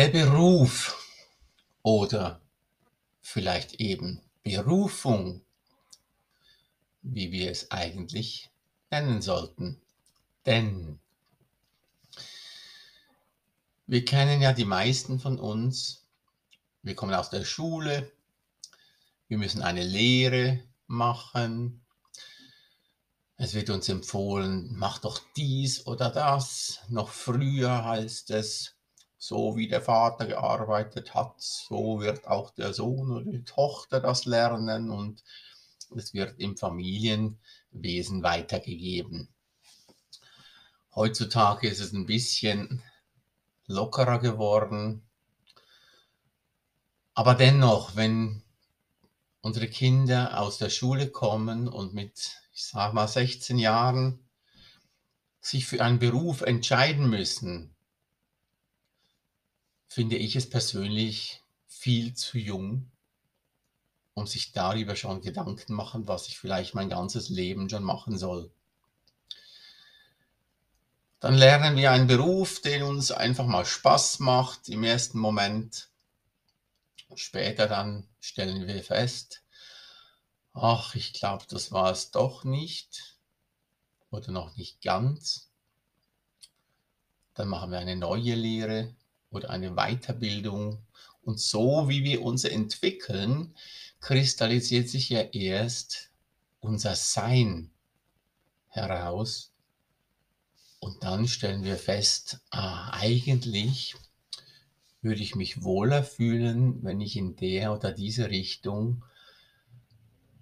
Der Beruf oder vielleicht eben Berufung, wie wir es eigentlich nennen sollten. Denn wir kennen ja die meisten von uns, wir kommen aus der Schule, wir müssen eine Lehre machen, es wird uns empfohlen, mach doch dies oder das. Noch früher heißt es, so wie der Vater gearbeitet hat, so wird auch der Sohn oder die Tochter das lernen und es wird im Familienwesen weitergegeben. Heutzutage ist es ein bisschen lockerer geworden. Aber dennoch, wenn unsere Kinder aus der Schule kommen und mit ich sage mal 16 Jahren sich für einen Beruf entscheiden müssen, finde ich es persönlich viel zu jung, um sich darüber schon Gedanken machen, was ich vielleicht mein ganzes Leben schon machen soll. Dann lernen wir einen Beruf, der uns einfach mal Spaß macht im ersten Moment. Später dann stellen wir fest, ach, ich glaube, das war es doch nicht oder noch nicht ganz. Dann machen wir eine neue Lehre oder eine Weiterbildung. Und so wie wir uns entwickeln, kristallisiert sich ja erst unser Sein heraus. Und dann stellen wir fest, ah, eigentlich würde ich mich wohler fühlen, wenn ich in der oder diese Richtung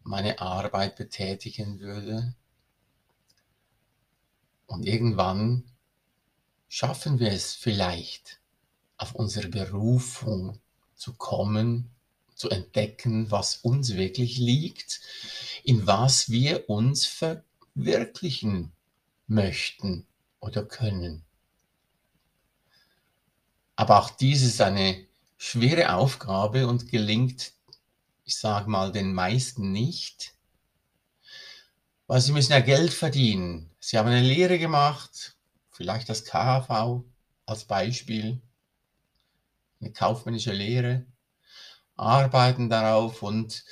meine Arbeit betätigen würde. Und irgendwann schaffen wir es vielleicht, auf unsere Berufung zu kommen, zu entdecken, was uns wirklich liegt, in was wir uns verwirklichen möchten oder können. Aber auch dies ist eine schwere Aufgabe und gelingt ich sage mal, den meisten nicht. Weil sie müssen ja Geld verdienen. Sie haben eine Lehre gemacht, vielleicht das KHV als Beispiel, eine kaufmännische Lehre, arbeiten darauf und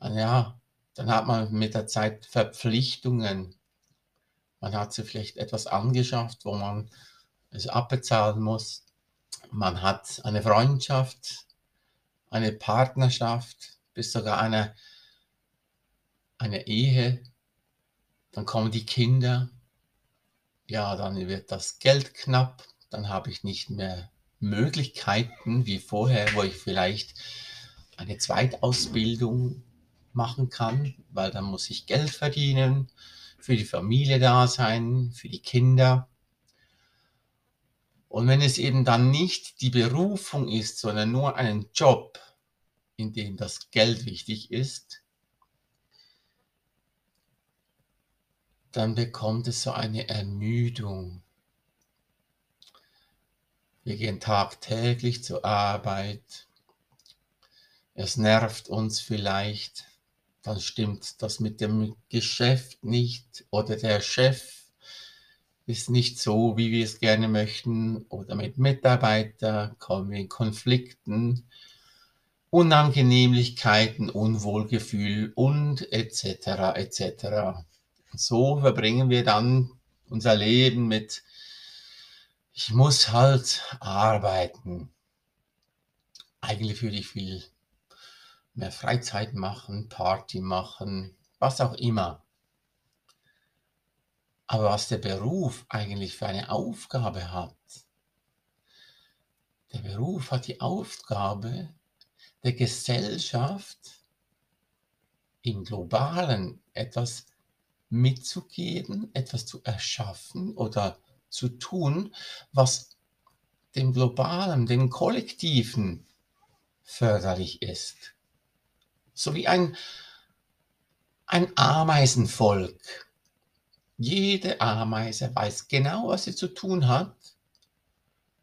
ja, dann hat man mit der Zeit Verpflichtungen. Man hat sich vielleicht etwas angeschafft, wo man es abbezahlen muss. Man hat eine Freundschaft, eine Partnerschaft, bis sogar eine, eine Ehe, dann kommen die Kinder, ja, dann wird das Geld knapp, dann habe ich nicht mehr Möglichkeiten wie vorher, wo ich vielleicht eine Zweitausbildung machen kann, weil dann muss ich Geld verdienen, für die Familie da sein, für die Kinder. Und wenn es eben dann nicht die Berufung ist, sondern nur einen Job, in denen das Geld wichtig ist, dann bekommt es so eine Ermüdung. Wir gehen tagtäglich zur Arbeit. Es nervt uns vielleicht. Dann stimmt das mit dem Geschäft nicht oder der Chef ist nicht so, wie wir es gerne möchten oder mit Mitarbeitern kommen wir in Konflikten Unangenehmlichkeiten, Unwohlgefühl und etc. etc. So verbringen wir dann unser Leben mit, ich muss halt arbeiten. Eigentlich würde ich viel mehr Freizeit machen, Party machen, was auch immer. Aber was der Beruf eigentlich für eine Aufgabe hat, der Beruf hat die Aufgabe, der Gesellschaft im globalen etwas mitzugeben, etwas zu erschaffen oder zu tun, was dem globalen, dem kollektiven förderlich ist. So wie ein, ein Ameisenvolk. Jede Ameise weiß genau, was sie zu tun hat.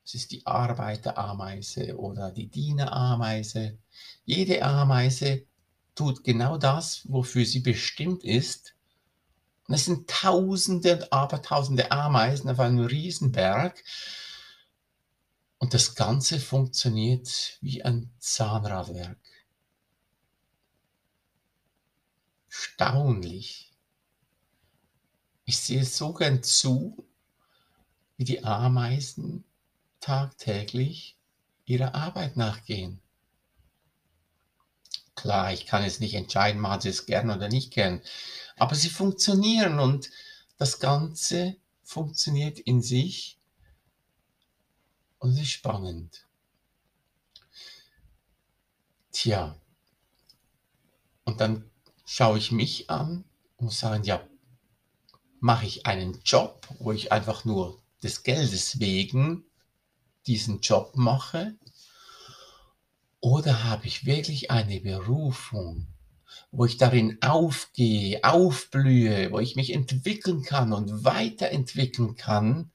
Es ist die Arbeiterameise oder die Dienerameise jede Ameise tut genau das, wofür sie bestimmt ist. Und es sind Tausende und Abertausende Ameisen auf einem Riesenberg. Und das Ganze funktioniert wie ein Zahnradwerk. Staunlich. Ich sehe so gern zu, wie die Ameisen tagtäglich ihrer Arbeit nachgehen. Klar, ich kann jetzt nicht entscheiden, machen sie es gern oder nicht gern, aber sie funktionieren und das Ganze funktioniert in sich und es ist spannend. Tja, und dann schaue ich mich an und sage, ja, mache ich einen Job, wo ich einfach nur des Geldes wegen diesen Job mache? Oder habe ich wirklich eine Berufung, wo ich darin aufgehe, aufblühe, wo ich mich entwickeln kann und weiterentwickeln kann?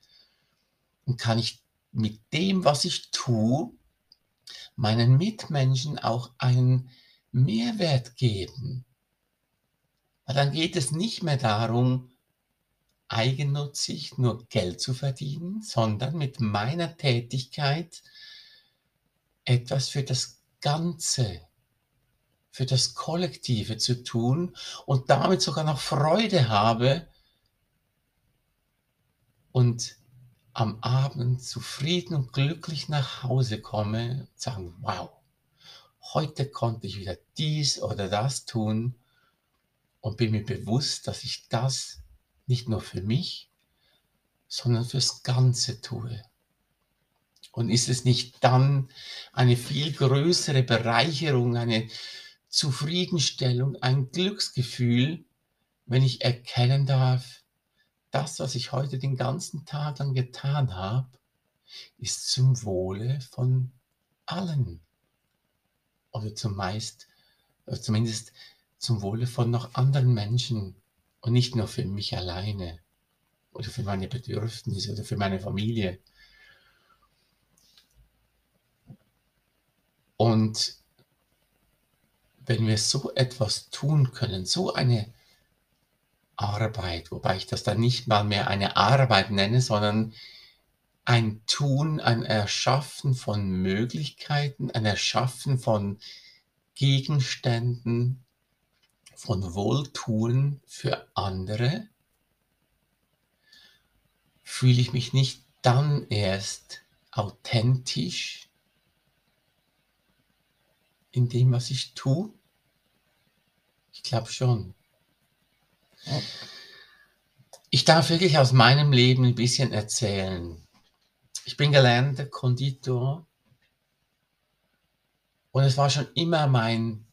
Und kann ich mit dem, was ich tue, meinen Mitmenschen auch einen Mehrwert geben? Weil dann geht es nicht mehr darum, eigennutzig nur Geld zu verdienen, sondern mit meiner Tätigkeit etwas für das Ganze, für das Kollektive zu tun und damit sogar noch Freude habe und am Abend zufrieden und glücklich nach Hause komme und sagen, wow, heute konnte ich wieder dies oder das tun und bin mir bewusst, dass ich das nicht nur für mich, sondern fürs Ganze tue. Und ist es nicht dann eine viel größere Bereicherung, eine Zufriedenstellung, ein Glücksgefühl, wenn ich erkennen darf, das, was ich heute den ganzen Tag lang getan habe, ist zum Wohle von allen. Oder zumeist, oder zumindest zum Wohle von noch anderen Menschen und nicht nur für mich alleine oder für meine Bedürfnisse oder für meine Familie. Und wenn wir so etwas tun können, so eine Arbeit, wobei ich das dann nicht mal mehr eine Arbeit nenne, sondern ein Tun, ein Erschaffen von Möglichkeiten, ein Erschaffen von Gegenständen, von Wohltun für andere, fühle ich mich nicht dann erst authentisch in dem, was ich tue? Ich glaube schon. Ich darf wirklich aus meinem Leben ein bisschen erzählen. Ich bin gelernter Konditor und es war schon immer mein,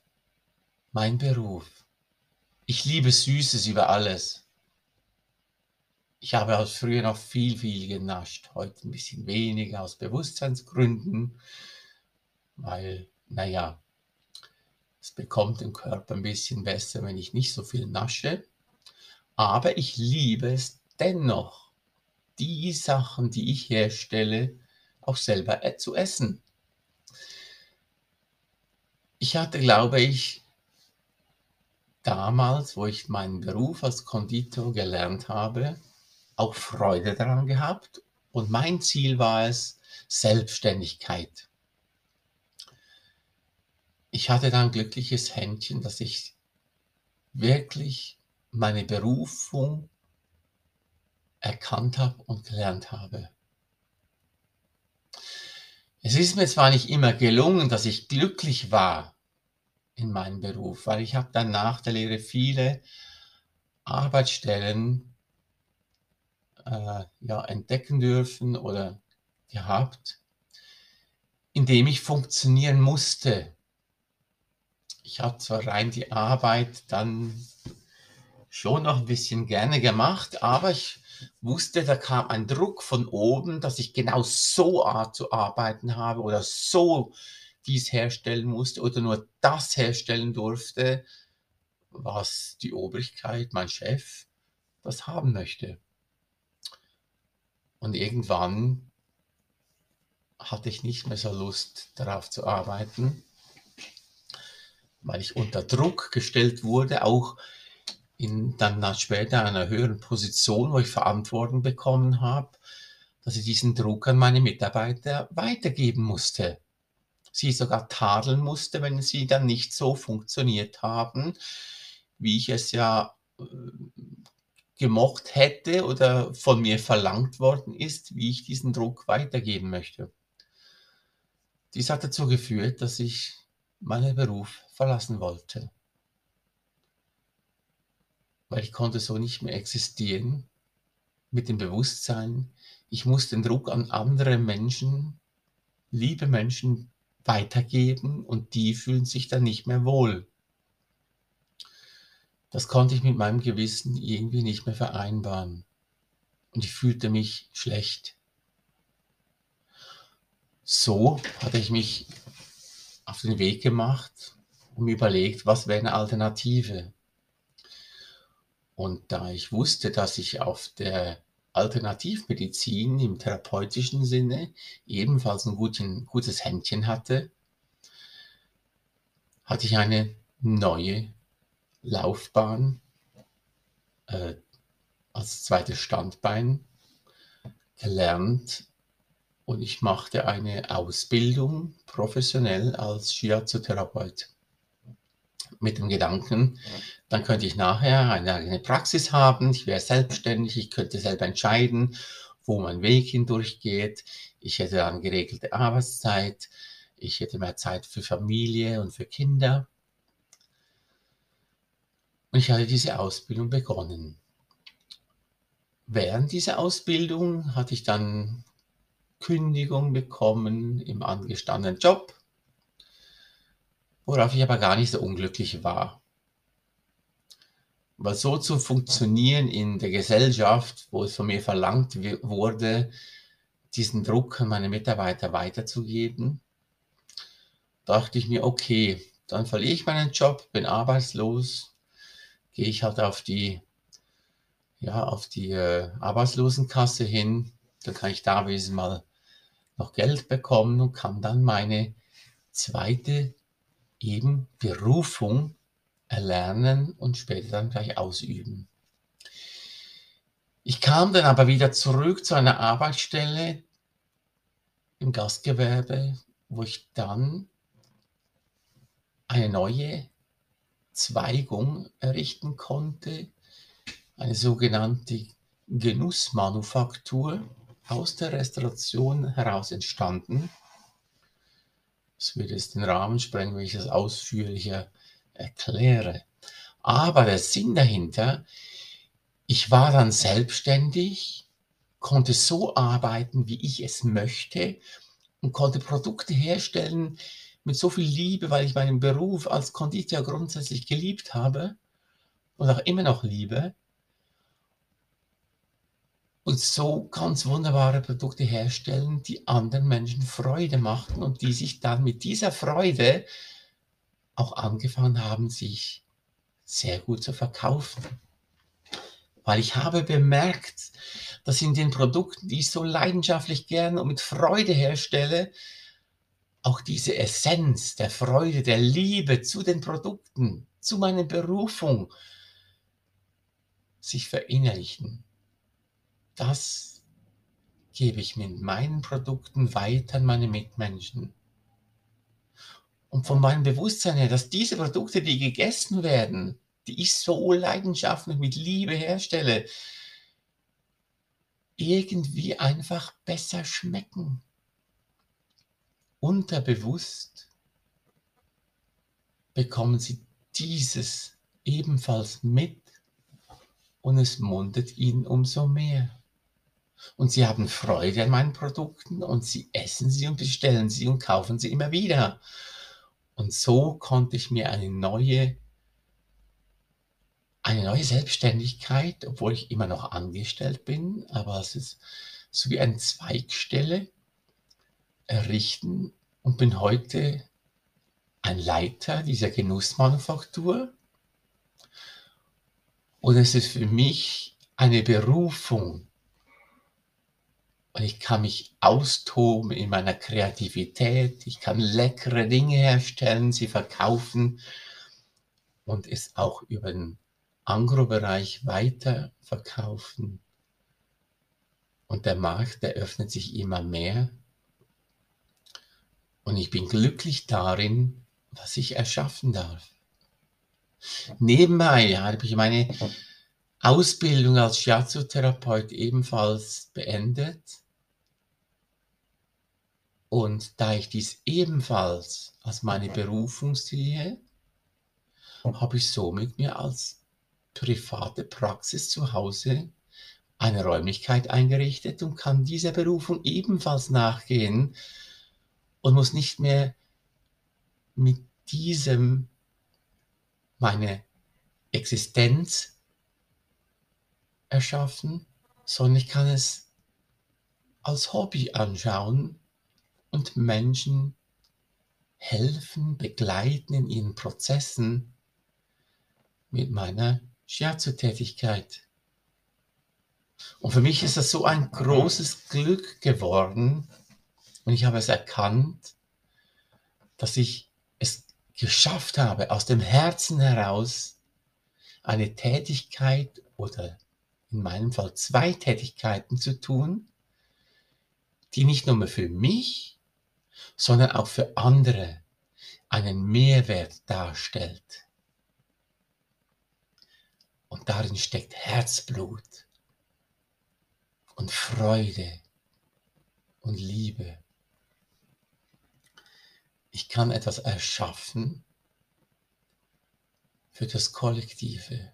mein Beruf. Ich liebe Süßes über alles. Ich habe aus früher noch viel, viel genascht. Heute ein bisschen weniger aus Bewusstseinsgründen, weil, naja, es bekommt den Körper ein bisschen besser, wenn ich nicht so viel nasche. Aber ich liebe es dennoch, die Sachen, die ich herstelle, auch selber äh, zu essen. Ich hatte, glaube ich, damals, wo ich meinen Beruf als Konditor gelernt habe, auch Freude daran gehabt. Und mein Ziel war es, Selbstständigkeit. Ich hatte dann ein glückliches Händchen, dass ich wirklich meine Berufung erkannt habe und gelernt habe. Es ist mir zwar nicht immer gelungen, dass ich glücklich war in meinem Beruf, weil ich habe dann nach der Lehre viele Arbeitsstellen äh, ja, entdecken dürfen oder gehabt, in dem ich funktionieren musste. Ich habe zwar rein die Arbeit dann schon noch ein bisschen gerne gemacht, aber ich wusste, da kam ein Druck von oben, dass ich genau so Art zu arbeiten habe oder so dies herstellen musste oder nur das herstellen durfte, was die Obrigkeit, mein Chef, das haben möchte. Und irgendwann hatte ich nicht mehr so Lust darauf zu arbeiten, weil ich unter Druck gestellt wurde, auch in dann später einer höheren Position, wo ich Verantwortung bekommen habe, dass ich diesen Druck an meine Mitarbeiter weitergeben musste. Sie sogar tadeln musste, wenn sie dann nicht so funktioniert haben, wie ich es ja äh, gemocht hätte oder von mir verlangt worden ist, wie ich diesen Druck weitergeben möchte. Dies hat dazu geführt, dass ich meinen Beruf verlassen wollte. Weil ich konnte so nicht mehr existieren mit dem Bewusstsein, ich muss den Druck an andere Menschen, liebe Menschen, weitergeben und die fühlen sich dann nicht mehr wohl. Das konnte ich mit meinem Gewissen irgendwie nicht mehr vereinbaren. Und ich fühlte mich schlecht. So hatte ich mich auf den Weg gemacht und überlegt, was wäre eine Alternative. Und da ich wusste, dass ich auf der Alternativmedizin im therapeutischen Sinne ebenfalls ein guten, gutes Händchen hatte, hatte ich eine neue Laufbahn äh, als zweites Standbein gelernt und ich machte eine Ausbildung professionell als Shiatsu-Therapeut. Mit dem Gedanken, dann könnte ich nachher eine eigene Praxis haben, ich wäre selbstständig, ich könnte selber entscheiden, wo mein Weg hindurchgeht, ich hätte dann geregelte Arbeitszeit, ich hätte mehr Zeit für Familie und für Kinder. Und ich hatte diese Ausbildung begonnen. Während dieser Ausbildung hatte ich dann Kündigung bekommen im angestandenen Job, worauf ich aber gar nicht so unglücklich war. Weil so zu funktionieren in der Gesellschaft, wo es von mir verlangt wurde, diesen Druck an meine Mitarbeiter weiterzugeben, dachte ich mir, okay, dann verliere ich meinen Job, bin arbeitslos, gehe ich halt auf die, ja, auf die äh, Arbeitslosenkasse hin, dann kann ich da wenigstens mal noch Geld bekommen und kann dann meine zweite eben Berufung erlernen und später dann gleich ausüben. Ich kam dann aber wieder zurück zu einer Arbeitsstelle im Gastgewerbe, wo ich dann eine neue Zweigung errichten konnte, eine sogenannte Genussmanufaktur aus der Restauration heraus entstanden. Es würde jetzt den Rahmen sprengen, wenn ich das ausführlicher erkläre. Aber der Sinn dahinter, ich war dann selbstständig, konnte so arbeiten, wie ich es möchte und konnte Produkte herstellen, mit so viel Liebe, weil ich meinen Beruf als Konditor grundsätzlich geliebt habe und auch immer noch liebe. Und so ganz wunderbare Produkte herstellen, die anderen Menschen Freude machten und die sich dann mit dieser Freude auch angefangen haben, sich sehr gut zu verkaufen. Weil ich habe bemerkt, dass in den Produkten, die ich so leidenschaftlich gerne und mit Freude herstelle, auch diese Essenz der Freude, der Liebe zu den Produkten, zu meiner Berufung sich verinnerlichen. Das gebe ich mit meinen Produkten weiter an meine Mitmenschen. Und von meinem Bewusstsein her, dass diese Produkte, die gegessen werden, die ich so leidenschaftlich mit Liebe herstelle, irgendwie einfach besser schmecken unterbewusst bekommen sie dieses ebenfalls mit und es mundet ihnen umso mehr. Und sie haben Freude an meinen Produkten und sie essen sie und bestellen sie und kaufen sie immer wieder. Und so konnte ich mir eine neue, eine neue Selbstständigkeit, obwohl ich immer noch angestellt bin, aber es ist so wie eine Zweigstelle, errichten und bin heute ein Leiter dieser Genussmanufaktur. Und es ist für mich eine Berufung. Und ich kann mich austoben in meiner Kreativität. Ich kann leckere Dinge herstellen, sie verkaufen und es auch über den Angro-Bereich weiter verkaufen. Und der Markt, der öffnet sich immer mehr. Und ich bin glücklich darin, was ich erschaffen darf. Nebenbei habe ich meine Ausbildung als Shiatsu-Therapeut ebenfalls beendet. Und da ich dies ebenfalls als meine Berufung sehe, habe ich somit mir als private Praxis zu Hause eine Räumlichkeit eingerichtet und kann dieser Berufung ebenfalls nachgehen und muss nicht mehr mit diesem meine Existenz erschaffen, sondern ich kann es als Hobby anschauen und Menschen helfen, begleiten in ihren Prozessen mit meiner Shiatsu-Tätigkeit. Und für mich ist das so ein großes Glück geworden und ich habe es erkannt, dass ich es geschafft habe, aus dem Herzen heraus eine Tätigkeit oder in meinem Fall zwei Tätigkeiten zu tun, die nicht nur für mich, sondern auch für andere einen Mehrwert darstellt. Und darin steckt Herzblut und Freude und Liebe. Ich kann etwas erschaffen für das Kollektive.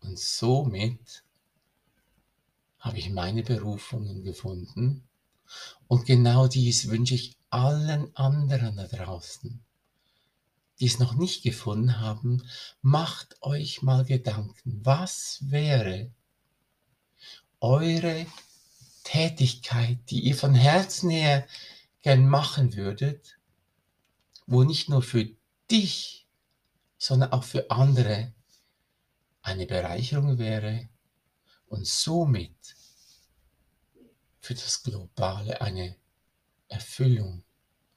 Und somit habe ich meine Berufungen gefunden. Und genau dies wünsche ich allen anderen da draußen, die es noch nicht gefunden haben. Macht euch mal Gedanken, was wäre eure Tätigkeit, die ihr von Herzen her gern machen würdet, wo nicht nur für dich, sondern auch für andere eine Bereicherung wäre und somit für das Globale eine Erfüllung,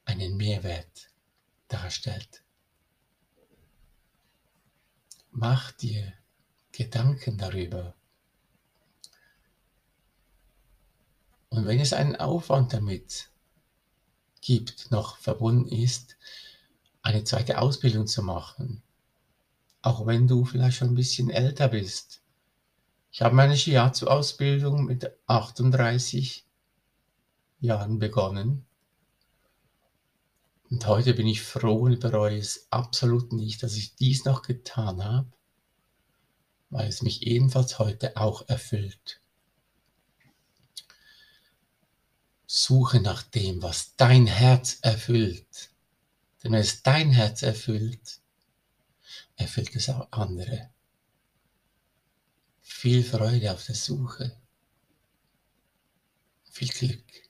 einen Mehrwert darstellt. Mach dir Gedanken darüber. Und wenn es einen Aufwand damit gibt, noch verbunden ist, eine zweite Ausbildung zu machen, auch wenn du vielleicht schon ein bisschen älter bist. Ich habe meine Shiatsu-Ausbildung mit 38 Jahren begonnen. Und heute bin ich froh und bereue es absolut nicht, dass ich dies noch getan habe, weil es mich ebenfalls heute auch erfüllt. Suche nach dem, was dein Herz erfüllt. Denn wenn es dein Herz erfüllt, erfüllt es auch andere. Viel Freude auf der Suche. Viel Glück.